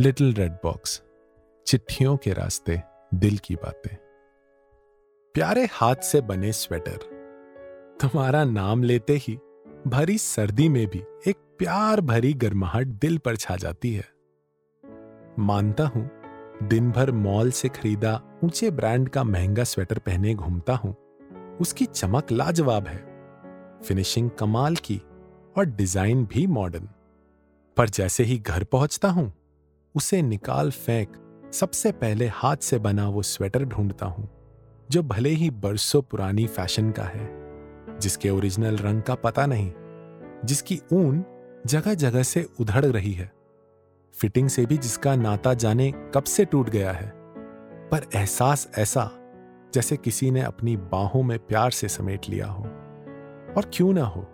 Little red box, चिट्ठियों के रास्ते दिल की बातें। प्यारे हाथ से बने स्वेटर, तुम्हारा नाम लेते ही भरी सर्दी में भी एक प्यार भरी गर्माहट दिल पर छा जाती है। मानता हूँ दिन भर मॉल से खरीदा ऊँचे ब्रांड का महँगा स्वेटर पहने घूमता हूँ, उसकी चमक लाजवाब है। फिनिशिंग कमाल की और डिज़ाइन भी मॉडर्न। पर जैसे ही घर पहुँचता हूँ उसे निकाल फेंक सबसे पहले हाथ से बना वो स्वेटर ढूंढता हूँ, जो भले ही बरसों पुरानी फ़ैशन का है, जिसके ओरिजिनल रंग का पता नहीं, जिसकी ऊन जगह जगह से उधड़ रही है, फिटिंग से भी जिसका नाता जाने कब से टूट गया है। पर एहसास ऐसा, जैसे किसी ने अपनी बाहों में प्यार से समेट लिया हो। और क्यों ना हो?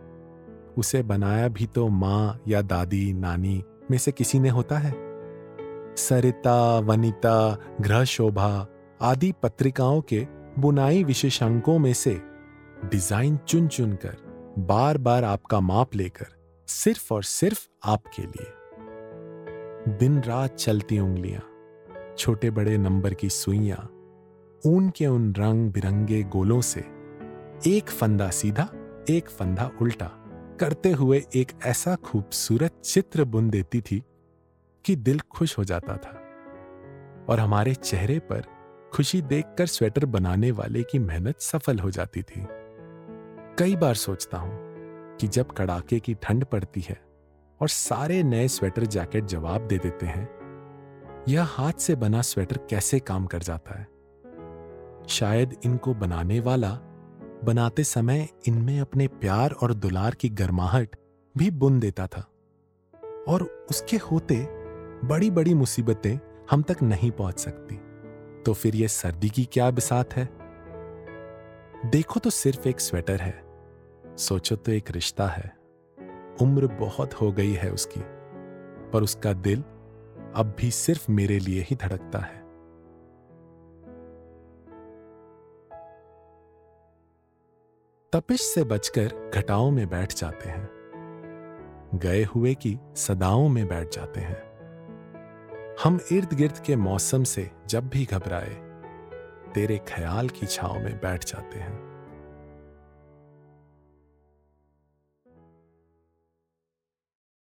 उसे बनाया भी तो माँ या दादी, नानी में से किसी ने होता है? सरिता, वनिता ग्रह शोभा आदि पत्रिकाओं के बुनाई विशेषांकों में से डिज़ाइन चुन चुन कर बार बार आपका माप लेकर सिर्फ़ और सिर्फ़ आपके लिए। दिन रात चलती उंगलियाँ छोटे बड़े नंबर की सुइयाँ, ऊन के उन रंग बिरंगे गोलों से एक फंदा सीधा, एक फंदा उल्टा करते हुए एक ऐसा खूबसूरत चित्र बुन देती थी कि दिल खुश हो जाता था और हमारे चेहरे पर खुशी देखकर स्वेटर बनाने वाले की मेहनत सफल हो जाती थी। कई बार सोचता हूँ कि जब कड़ाके की ठंड पड़ती है और सारे नए स्वेटर जैकेट जवाब दे देते हैं, यह हाथ से बना स्वेटर कैसे काम कर जाता है? शायद इनको बनाने वाला बनाते समय इनमें अपने प्यार और दुलार की गर्माहट भी बुन देता था और उसके होते बड़ी बड़ी मुसीबतें हम तक नहीं पहुँच सकती। तो फिर यह सर्दी की क्या बिसात है? देखो तो सिर्फ़ एक स्वेटर है, सोचो तो एक रिश्ता है। उम्र बहुत हो गई है उसकी, पर उसका दिल अब भी सिर्फ़ मेरे लिए ही धड़कता है। तपिश से बचकर घटाओं में बैठ जाते हैं। गए हुए की सदाओं में बैठ जाते हैं। हम इर्द गिर्द के मौसम से जब भी घबराए, तेरे ख्याल की छाव में बैठ जाते हैं।